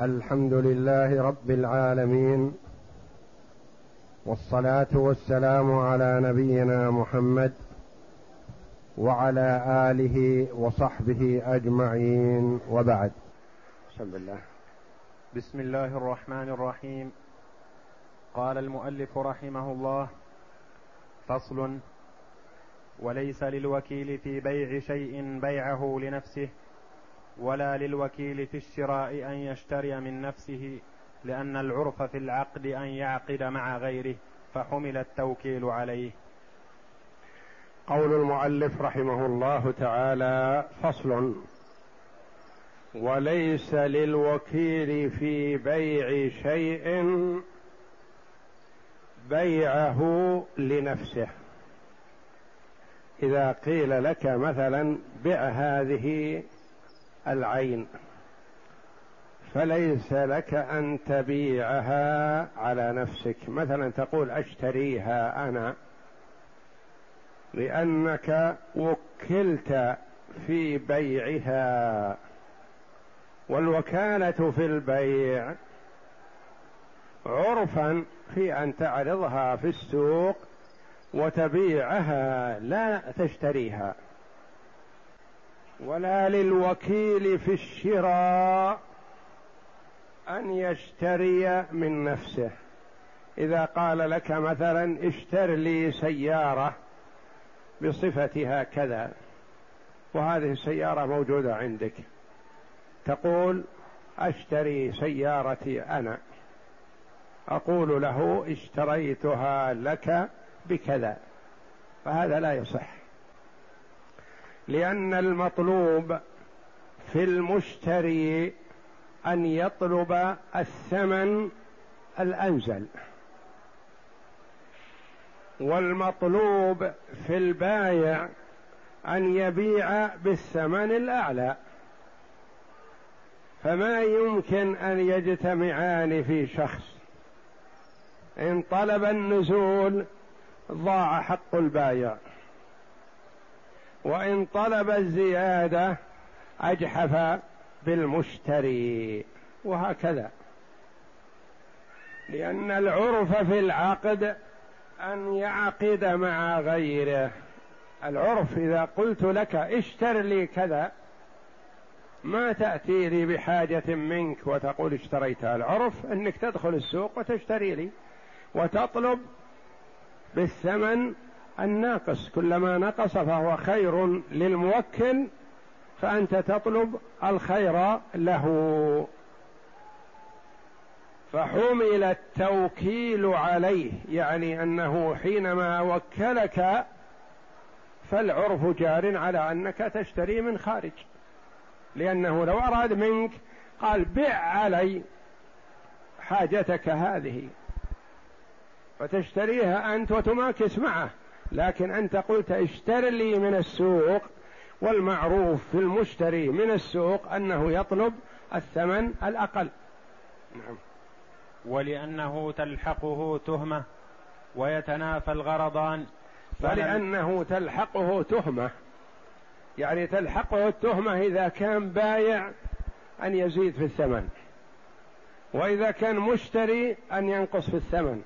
الحمد لله رب العالمين والصلاة والسلام على نبينا محمد وعلى آله وصحبه أجمعين وبعد. بسم الله بسم الله الرحمن الرحيم. قال المؤلف رحمه الله فصل وليس للوكيل في بيع شيء بيعه لنفسه ولا للوكيل في الشراء أن يشتري من نفسه لأن العرف في العقد أن يعقد مع غيره فحمل التوكيل عليه. قول المؤلف رحمه الله تعالى فصل وليس للوكيل في بيع شيء بيعه لنفسه. إذا قيل لك مثلا بع هذه العين. فليس لك أن تبيعها على نفسك. مثلا تقول أشتريها أنا لأنك وكلت في بيعها. والوكالة في البيع عرفا في أن تعرضها في السوق وتبيعها لا تشتريها. ولا للوكيل في الشراء أن يشتري من نفسه. إذا قال لك مثلا اشتر لي سيارة بصفتها كذا وهذه السيارة موجودة عندك. تقول أشتري سيارتي أنا. أقول له اشتريتها لك بكذا. فهذا لا يصح. لأن المطلوب في المشتري أن يطلب الثمن الأنزل. والمطلوب في البايع أن يبيع بالثمن الأعلى. فما يمكن أن يجتمعان في شخص. إن طلب النزول ضاع حق البايع. وإن طلب الزيادة أجحف بالمشتري. وهكذا. لأن العرف في العقد أن يعقد مع غيره. العرف إذا قلت لك اشتر لي كذا ما تأتي لي بحاجة منك وتقول اشتريتها العرف أنك تدخل السوق وتشتري لي. وتطلب بالثمن الناقص. كلما نقص فهو خير للموكل فأنت تطلب الخير له. فحمل التوكيل عليه يعني أنه حينما وكلك فالعرف جار على أنك تشتري من خارج. لأنه لو أراد منك قال بع علي حاجتك هذه فتشتريها أنت وتماكس معه. لكن أنت قلت اشتر لي من السوق والمعروف في المشتري من السوق أنه يطلب الثمن الأقل. نعم. ولأنه تلحقه تهمة ويتنافى الغرضان. ولأنه تلحقه تهمة. يعني تلحقه التهمة إذا كان بايع أن يزيد في الثمن وإذا كان مشتري أن ينقص في الثمن.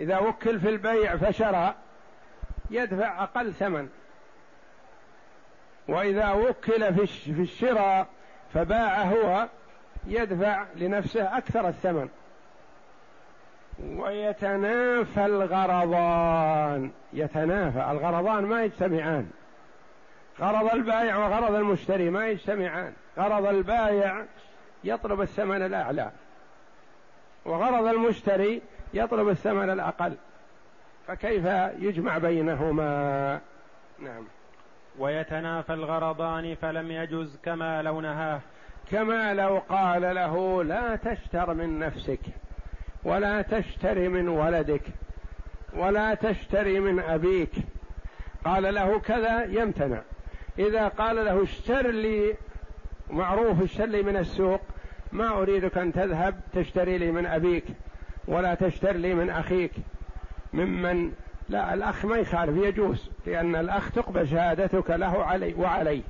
إذا وكل في البيع فشرى يدفع أقل ثمن. وإذا وكل في الشراء فباع هو يدفع لنفسه أكثر الثمن. ويتنافى الغرضان. يتنافى. الغرضان ما يجتمعان. غرض البائع وغرض المشتري ما يجتمعان. غرض البائع يطلب الثمن الأعلى. وغرض المشتري يطلب الثمن الأقل. فكيف يجمع بينهما؟ نعم. ويتنافى الغرضان فلم يجز كما لو نهاه. كما لو قال له لا تشتر من نفسك ولا تشتري من ولدك ولا تشتري من أبيك. قال له كذا يمتنع. إذا قال له اشتر لي معروف اشتر لي من السوق ما أريدك أن تذهب تشتري لي من أبيك ولا تشتر لي من أخيك. ممن لا الأخ ما يخالف يجوز لأن الأخ تقبل شهادتك له علي وعليه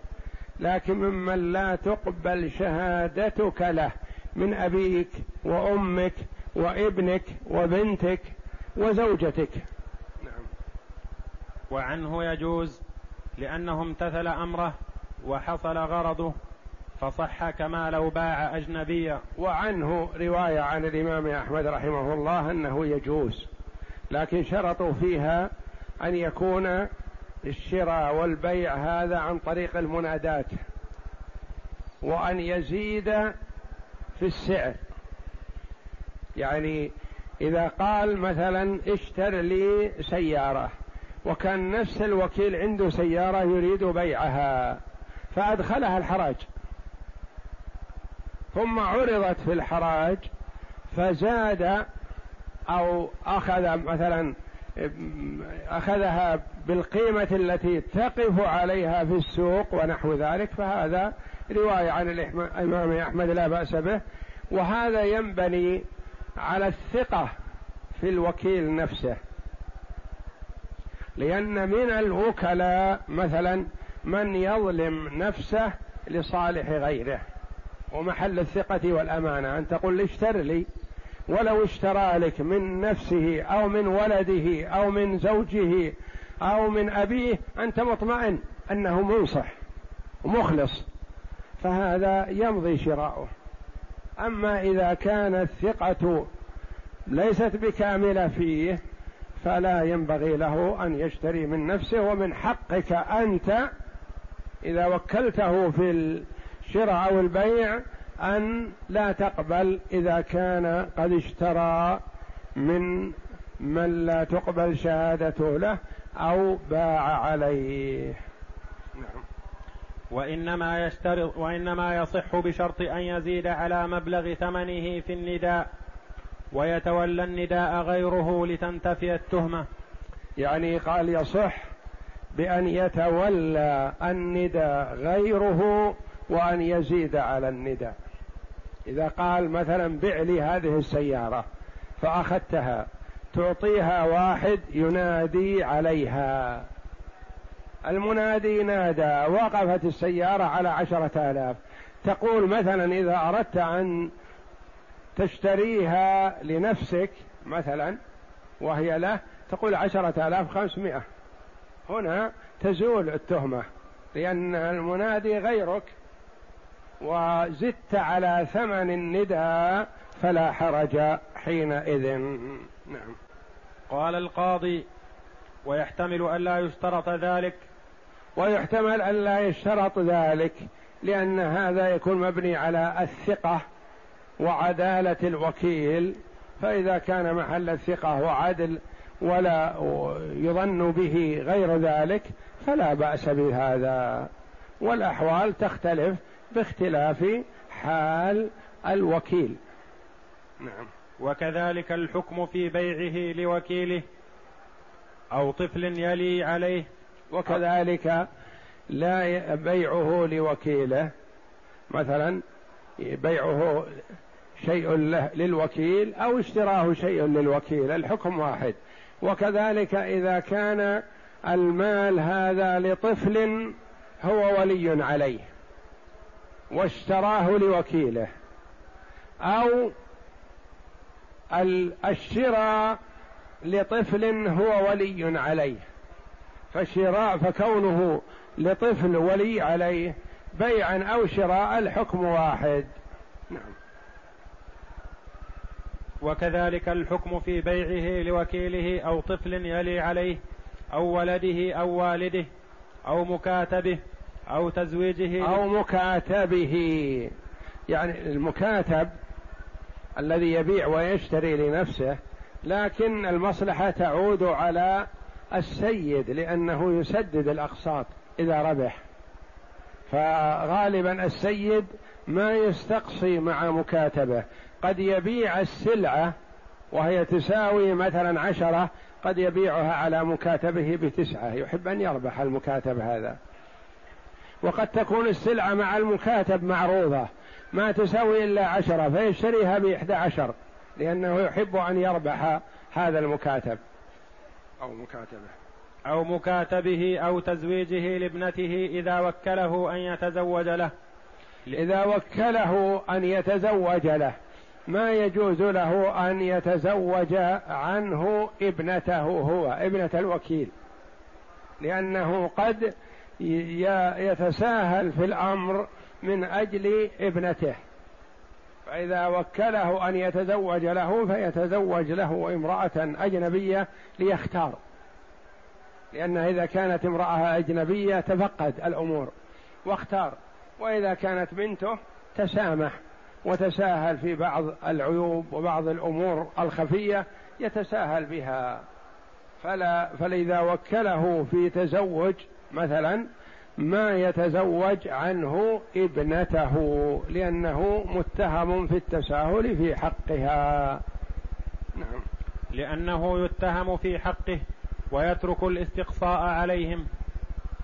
لكن ممن لا تقبل شهادتك له من أبيك وأمك وابنك وبنتك وزوجتك. نعم. وعنه يجوز لأنه امتثل أمره وحصل غرضه فصح كما لو باع أجنبيا وعنه رواية عن الإمام أحمد رحمه الله أنه يجوز. لكن شرطوا فيها أن يكون الشراء والبيع هذا عن طريق المنادات وأن يزيد في السعر. يعني إذا قال مثلا اشتر لي سيارة وكان نفس الوكيل عنده سيارة يريد بيعها فأدخلها الحراج. ثم عرضت في الحراج فزاد أو أخذ مثلا أخذها بالقيمة التي تقف عليها في السوق ونحو ذلك فهذا رواية عن الإمام أحمد لا بأس به. وهذا ينبني على الثقة في الوكيل نفسه لأن من الوكلاء مثلا من يظلم نفسه لصالح غيره ومحل الثقة والأمانة. أن تقول اشتر لي ولو اشترى لك من نفسه أو من ولده أو من زوجه أو من أبيه أنت مطمئن أنه منصح ومخلص فهذا يمضي شراؤه. أما إذا كانت الثقة ليست بكاملة فيه فلا ينبغي له أن يشتري من نفسه ومن حقك أنت إذا وكلته في الشراء أو البيع أن لا تقبل إذا كان قد اشترى من من لا تقبل شهادته له أو باع عليه. نعم. وإنما يشترط وإنما يصح بشرط أن يزيد على مبلغ ثمنه في النداء ويتولى النداء غيره لتنتفي التهمة. يعني قال يصح بأن يتولى النداء غيره وأن يزيد على النداء. إذا قال مثلا بع لي هذه السيارة فأخذتها تعطيها واحد ينادي عليها. المنادي نادى وقفت السيارة على عشرة آلاف. تقول مثلا إذا أردت أن تشتريها لنفسك مثلا وهي له تقول عشرة آلاف خمسمائة. هنا تزول التهمة لأن المنادي غيرك. وزدت على ثمن النداء فلا حرج حينئذ. نعم. قال القاضي ويحتمل ألا يشترط ذلك. ويحتمل ألا يشترط ذلك لأن هذا يكون مبني على الثقة وعدالة الوكيل. فإذا كان محل الثقة وعدل ولا يظن به غير ذلك فلا بأس بهذا. والأحوال تختلف باختلاف حال الوكيل. نعم. وكذلك الحكم في بيعه لوكيله أو طفل يلي عليه. وكذلك لا بيعه لوكيله. مثلا بيعه شيء له للوكيل أو اشتراه شيء للوكيل الحكم واحد. وكذلك إذا كان المال هذا لطفل هو ولي عليه. واشتراه لوكيله أو الشراء لطفل هو ولي عليه. فشراء فكونه لطفل ولي عليه بيعا أو شراء الحكم واحد. نعم. وكذلك الحكم في بيعه لوكيله أو طفل يلي عليه أو ولده أو والده أو مكاتبه أو تزويجه. أو مكاتبه. يعني المكاتب الذي يبيع ويشتري لنفسه لكن المصلحة تعود على السيد لأنه يسدد الأقساط إذا ربح. فغالبا السيد ما يستقصي مع مكاتبه. قد يبيع السلعة وهي تساوي مثلا عشرة قد يبيعها على مكاتبه بتسعة. يحب أن يربح المكاتب هذا. وقد تكون السلعة مع المكاتب معروضة. ما تساوي إلا عشرة فيشتريها بإحدى عشر لأنه يحب أن يربح هذا المكاتب. أو مكاتبه. أو مكاتبه أو تزويجه لابنته إذا وكله أن يتزوج له. إذا وكله أن يتزوج له. ما يجوز له أن يتزوج عنه ابنته هو ابنة الوكيل. لأنه قد يتساهل في الأمر من أجل ابنته. فإذا وكله أن يتزوج له فيتزوج له امرأة أجنبية ليختار. لأن إذا كانت امرأة أجنبية تفقد الأمور واختار. وإذا كانت بنته تسامح وتساهل في بعض العيوب وبعض الأمور الخفية يتساهل بها. فلا فلذا وكله في تزوج مثلا ما يتزوج عنه ابنته لأنه متهم في التساهل في حقها. نعم. لأنه يتهم في حقه ويترك الاستقصاء عليهم.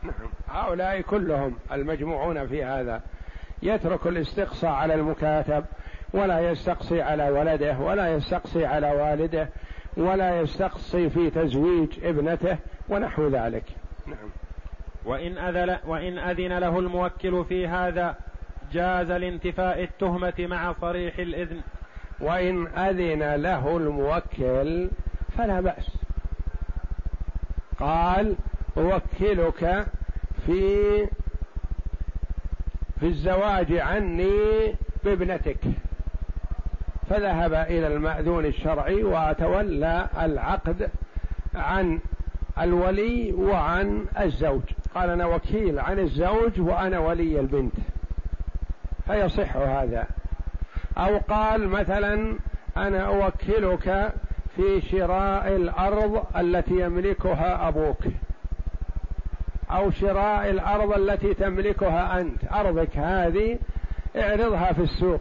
نعم. هؤلاء كلهم المجموعون في هذا. يترك الاستقصاء على المكاتب ولا يستقصي على ولده ولا يستقصي على والده ولا يستقصي في تزويج ابنته ونحو ذلك. وإن أذن, وإن أذن له الموكل في هذا جاز لانتفاء التهمة مع صريح الإذن. وإن أذن له الموكل فلا بأس. قال أوكلك في في الزواج عني بابنتك. فذهب إلى المأذون الشرعي وتولى العقد عن الولي وعن الزوج. قال أنا وكيل عن الزوج وأنا ولي البنت. فيصح هذا. أو قال مثلا أنا أوكلك في شراء الأرض التي يملكها أبوك. أو شراء الأرض التي تملكها أنت. أرضك هذه اعرضها في السوق.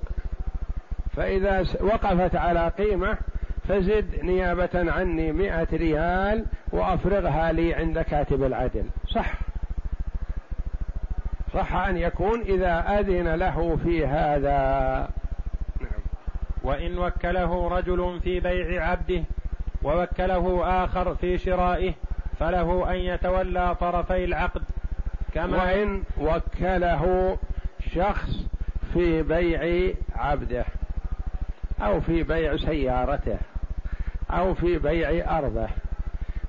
فإذا وقفت على قيمة فزد نيابة عني مئة ريال وأفرغها لي عند كاتب العدل. صح. صح أن يكون إذا أذن له في هذا. نعم. وإن وكله رجل في بيع عبده ووكله آخر في شرائه فله أن يتولى طرفي العقد. كما وإن وكله شخص في بيع عبده أو في بيع سيارته. أو في بيع أرضه.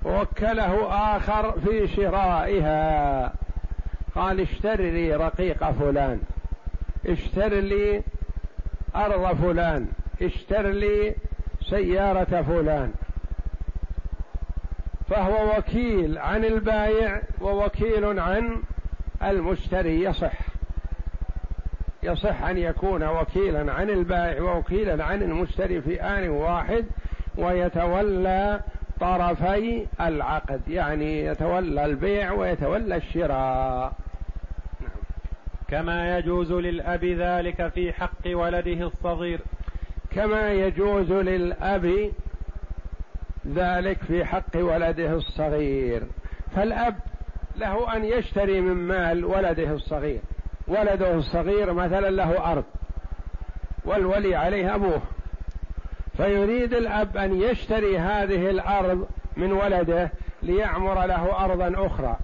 ووكله آخر في شرائها. قال اشتر لي رقيق فلان. اشتر لي أرض فلان. اشتر لي سيارة فلان. فهو وكيل عن البايع ووكيل عن المشتري. يصح. يصح أن يكون وكيلا عن البائع ووكيلا عن المشتري في آن واحد ويتولى طرفي العقد يعني يتولى البيع ويتولى الشراء. كما يجوز للأب ذلك في حق ولده الصغير. كما يجوز للأب ذلك في حق ولده الصغير. فالأب له أن يشتري من مال ولده الصغير. ولده الصغير مثلا له أرض والولي عليه أبوه. فيريد الأب أن يشتري هذه الأرض من ولده ليعمر له أرضا أخرى.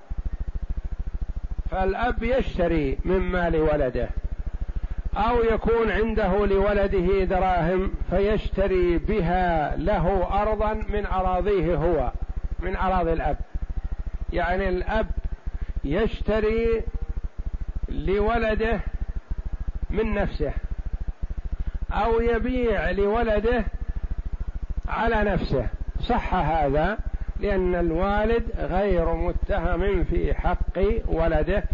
فالأب يشتري من مال ولده أو يكون عنده لولده دراهم فيشتري بها له أرضا من أراضيه هو من أراضي الأب. يعني الأب يشتري لولده من نفسه أو يبيع لولده على نفسه. صح هذا لأن الوالد غير متهم في حق ولده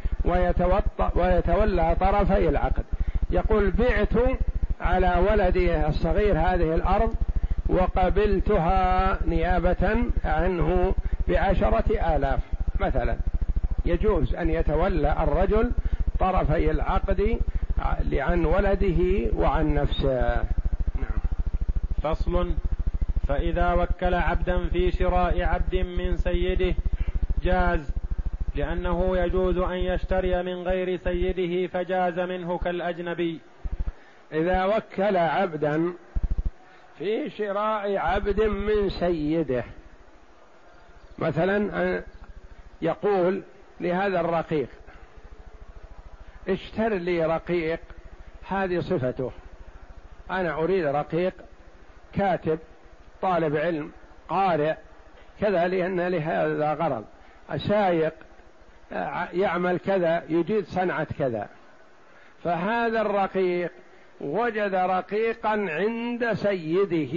ويتولى طرفي العقد. يقول بعت على ولدي الصغير هذه الأرض وقبلتها نيابة عنه بعشرة آلاف مثلا. يجوز أن يتولى الرجل طرفي العقد عن ولده وعن نفسه. نعم. فصل فإذا وكل عبدا في شراء عبد من سيده جاز لأنه يجوز أن يشتري من غير سيده فجاز منه كالأجنبي. إذا وكل عبدا في شراء عبد من سيده مثلا يقول لهذا الرقيق اشتر لي رقيق هذه صفته أنا أريد رقيق كاتب طالب علم قارئ كذا لأن لهذا غرض. سايق يعمل كذا يجيد صنعة كذا. فهذا الرقيق وجد رقيقا عند سيده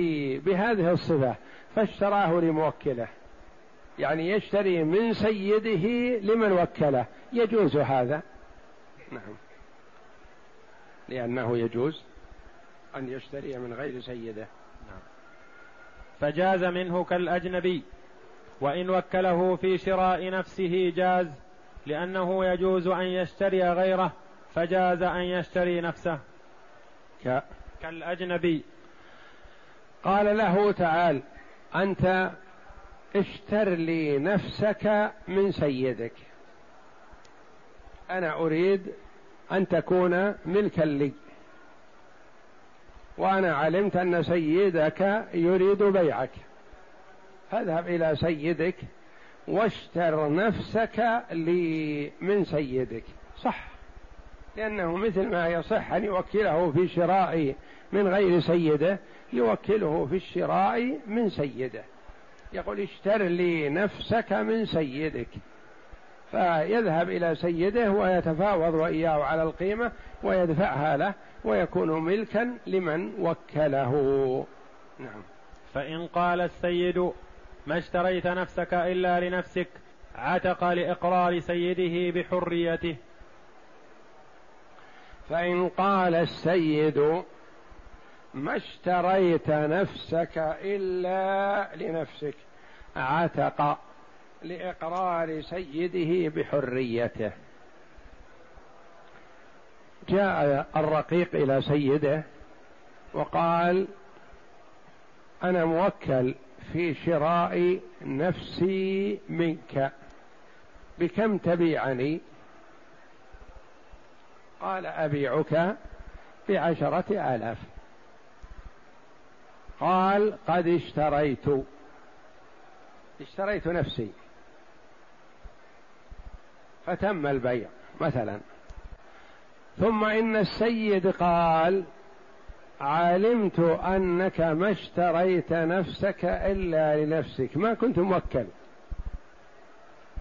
بهذه الصفة فاشتراه لموكله. يعني يشتري من سيده لمن وكله. يجوز هذا؟ نعم. لأنه يجوز أن يشتري من غير سيده. فجاز منه كالأجنبي. وإن وكله في شراء نفسه جاز لأنه يجوز أن يشتري غيره فجاز أن يشتري نفسه. كالأجنبي. قال له تعال أنت اشتر لي نفسك من سيدك. أنا أريد أن تكون ملكا لي. وأنا علمت أن سيدك يريد بيعك. فاذهب إلى سيدك واشتر نفسك لي من سيدك. صح. لأنه مثل ما يصح أن يوكله في شراء من غير سيده يوكله في الشراء من سيده. يقول اشتر لي نفسك من سيدك. فيذهب إلى سيده ويتفاوض وإياه على القيمة ويدفعها له. ويكون ملكا لمن وكله. نعم. فإن قال السيد ما اشتريت نفسك إلا لنفسك عتق لإقرار سيده بحريته. فإن قال السيد ما اشتريت نفسك إلا لنفسك عتق لإقرار سيده بحريته. جاء الرقيق إلى سيده وقال أنا موكل في شراء نفسي منك بكم تبيعني؟ قال أبيعك بعشرة آلاف. قال قد اشتريت اشتريت نفسي. فتم البيع مثلا. ثم إن السيد قال علمت أنك ما اشتريت نفسك إلا لنفسك. ما كنت موكل.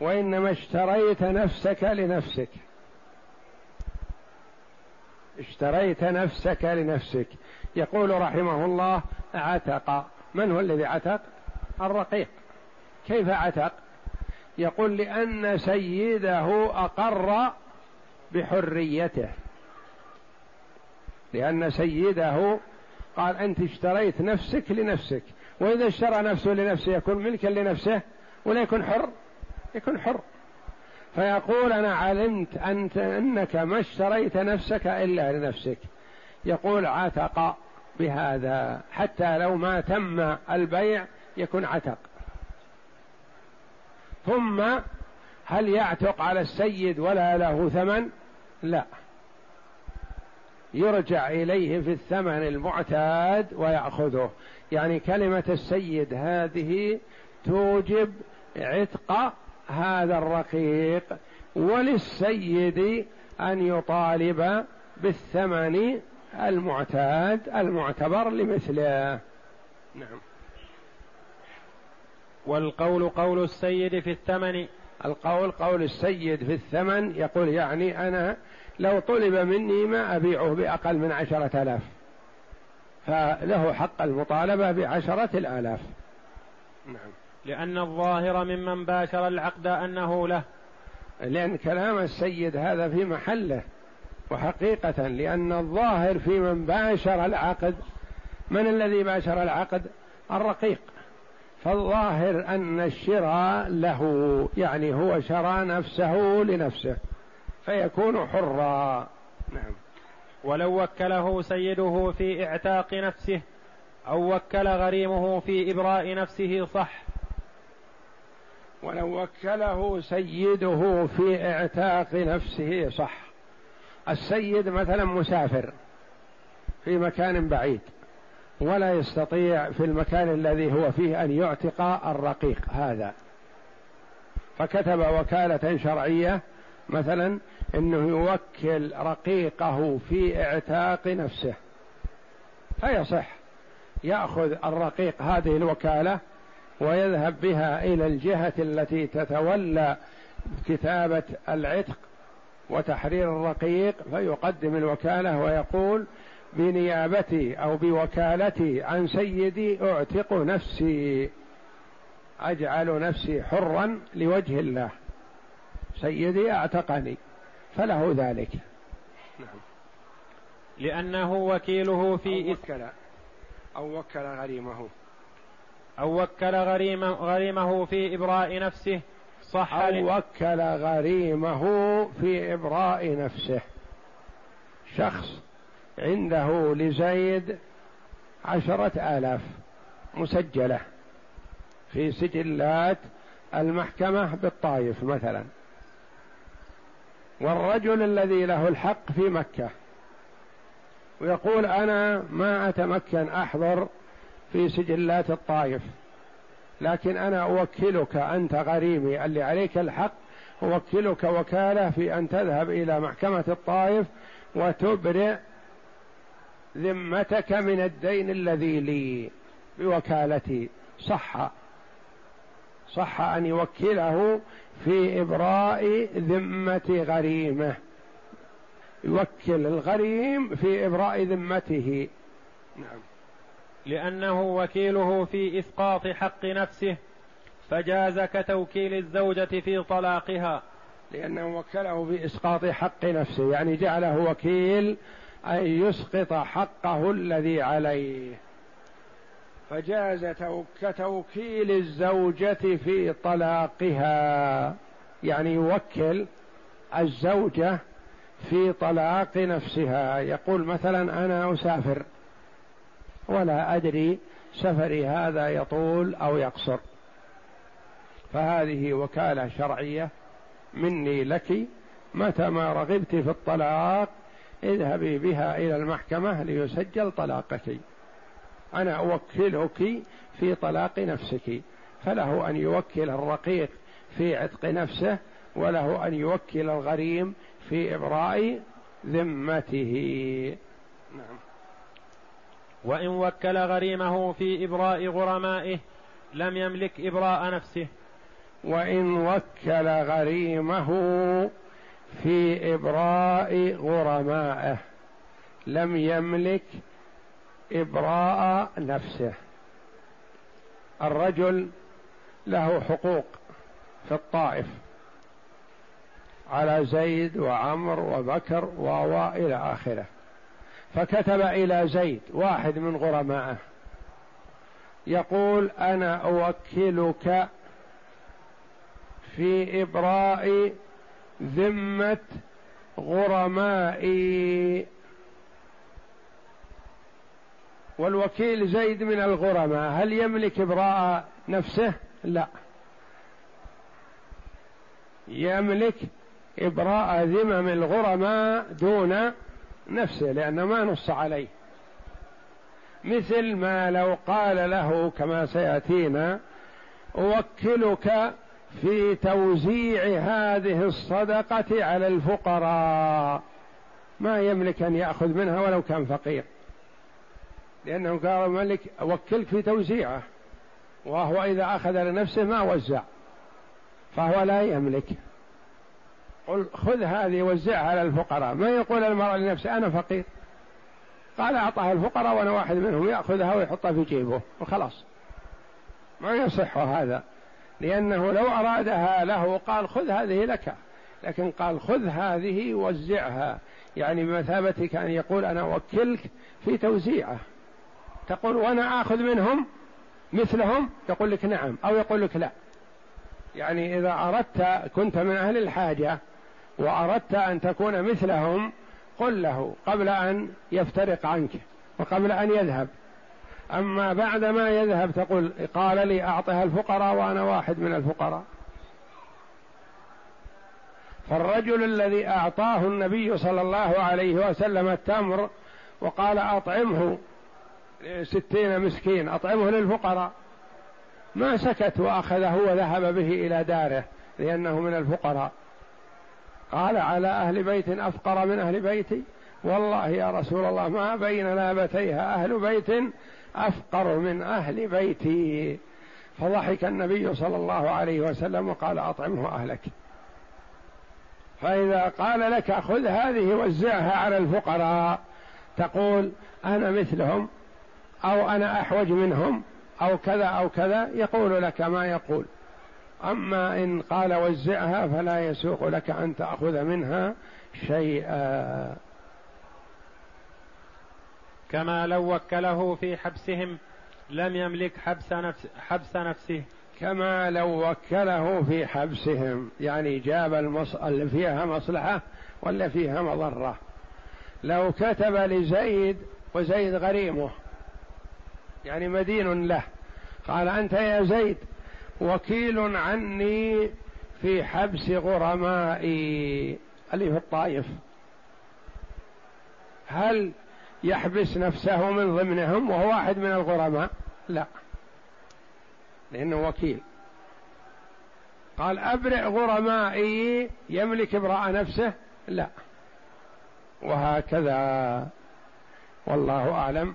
وإنما اشتريت نفسك لنفسك. اشتريت نفسك لنفسك. يقول رحمه الله عتق. من هو الذي عتق؟ الرقيق. كيف عتق؟ يقول لأن سيده أقر بحريته. لأن سيده قال أنت اشتريت نفسك لنفسك وإذا اشترى نفسه لنفسه يكون ملكا لنفسه ولا يكون حر؟ يكون حر. فيقول أنا علمت أنت أنك ما اشتريت نفسك إلا لنفسك. يقول عتق بهذا حتى لو ما تم البيع يكون عتق. ثم هل يعتق على السيد ولا له ثمن؟ لا. يرجع إليه في الثمن المعتاد ويأخذه. يعني كلمة السيد هذه توجب عتق هذا الرقيق وللسيد أن يطالب بالثمن المعتاد المعتبر لمثله. نعم. والقول قول السيد في الثمن. القول قول السيد في الثمن يقول يعني أنا لو طلب مني ما أبيعه بأقل من عشرة آلاف. فله حق المطالبة بعشرة الآلاف. نعم. لأن الظاهر ممن باشر العقد أنه له. لأن كلام السيد هذا في محله. وحقيقة لأن الظاهر في من باشر العقد من الذي باشر العقد؟ الرقيق. فالظاهر أن الشراء له يعني هو شرى نفسه لنفسه. فيكون حرا. نعم. ولو وكله سيده في اعتاق نفسه أو وكل غريمه في إبراء نفسه صح. ولو وكله سيده في اعتاق نفسه صح. السيد مثلا مسافر في مكان بعيد ولا يستطيع في المكان الذي هو فيه أن يعتق الرقيق هذا. فكتب وكالة شرعية مثلا إنه يوكل رقيقه في اعتاق نفسه. فيصح يأخذ الرقيق هذه الوكالة ويذهب بها إلى الجهة التي تتولى كتابة العتق وتحرير الرقيق فيقدم الوكالة ويقول بنيابتي أو بوكالتي عن سيدي أعتق نفسي أجعل نفسي حرا لوجه الله. سيدي اعتقني فله ذلك. نعم لأنه وكيله في أو وكل أو وكل غريمه. أو وكل غريمه, غريمه في إبراء نفسه. صح أو وكل غريمه في إبراء نفسه. شخص عنده لزيد عشرة آلاف مسجلة في سجلات المحكمة بالطايف مثلا. والرجل الذي له الحق في مكة. ويقول أنا ما أتمكن أحضر في سجلات الطائف لكن أنا أوكلك أنت غريمي اللي عليك الحق أوكلك وكالة في أن تذهب إلى محكمة الطائف وتبرئ ذمتك من الدين الذي لي بوكالتي. صح. صح أن يوكله في إبراء ذمة غريمة. يوكل الغريم في إبراء ذمته. نعم. لأنه وكيله في إسقاط حق نفسه فجاز كتوكيل الزوجة في طلاقها. لأنه وكله في إسقاط حق نفسه يعني جعله وكيل أن يسقط حقه الذي عليه. فجاز كتوكيل الزوجة في طلاقها. يعني يوكل الزوجة في طلاق نفسها. يقول مثلا أنا أسافر ولا أدري سفري هذا يطول أو يقصر. فهذه وكالة شرعية مني لك متى ما رغبت في الطلاق اذهبي بها إلى المحكمة ليسجل طلاقك. أنا أوكلك في طلاق نفسك. فله أن يوكل الرقيق في عتق نفسه وله أن يوكل الغريم في إبراء ذمته. نعم. وإن وكل غريمه في إبراء غرمائه لم يملك إبراء نفسه. وإن وكل غريمه في إبراء غرمائه لم يملك إبراء نفسه. الرجل له حقوق في الطائف. على زيد وعمر وبكر و إلى آخره. فكتب إلى زيد واحد من غرمائه. يقول أنا أوكلك في إبراء ذمة غرمائي. والوكيل زيد من الغرماء هل يملك إبراء نفسه؟ لا. يملك إبراء ذمم الغرماء دون نفسه لأنه ما نص عليه. مثل ما لو قال له كما سيأتينا أوكلك في توزيع هذه الصدقة على الفقراء. ما يملك أن يأخذ منها ولو كان فقير. لأنه قال الملك أوكلك في توزيعه وهو إذا أخذ لنفسه ما وزع فهو لا يملك. قل خذ هذه وزعها على الفقراء. ما يقول المرأة لنفسه أنا فقير؟ قال أعطاها الفقراء وأنا واحد منهم يأخذها ويحطها في جيبه وخلاص. ما يصح هذا لأنه لو أرادها له قال خذ هذه لك لكن قال خذ هذه وزعها. يعني بمثابة كان يقول أنا أوكلك في توزيعه. تقول وأنا آخذ منهم مثلهم؟ يقول لك نعم أو يقول لك لا. يعني إذا أردت كنت من أهل الحاجة وأردت أن تكون مثلهم قل له قبل أن يفترق عنك وقبل أن يذهب. أما بعد ما يذهب تقول قال لي أعطها الفقراء وأنا واحد من الفقراء. فالرجل الذي أعطاه النبي صلى الله عليه وسلم التمر وقال أطعمه ستين مسكين أطعمه للفقراء. ما سكت وأخذه وذهب به إلى داره لأنه من الفقراء. قال على أهل بيت أفقر من أهل بيتي. والله يا رسول الله ما بين لابتيها أهل بيت أفقر من أهل بيتي. فضحك النبي صلى الله عليه وسلم وقال أطعمه أهلك. فإذا قال لك خذ هذه وزعها على الفقراء تقول أنا مثلهم. أو أنا أحوج منهم أو كذا أو كذا يقول لك ما يقول. أما إن قال وزعها فلا يسوق لك أن تأخذ منها شيئا. كما لو وكله في حبسهم لم يملك حبس نفس حبس نفسه. كما لو وكله في حبسهم يعني جاب المص... اللي فيها مصلحة ولا فيها مضرة. لو كتب لزيد وزيد غريمه. يعني مدين له. قال أنت يا زيد وكيل عني في حبس غرمائي. اللي في الطائف. هل يحبس نفسه من ضمنهم وهو واحد من الغرماء؟ لا. لأنه وكيل. قال أبرئ غرمائي يملك إبراء نفسه؟ لا. وهكذا. والله أعلم.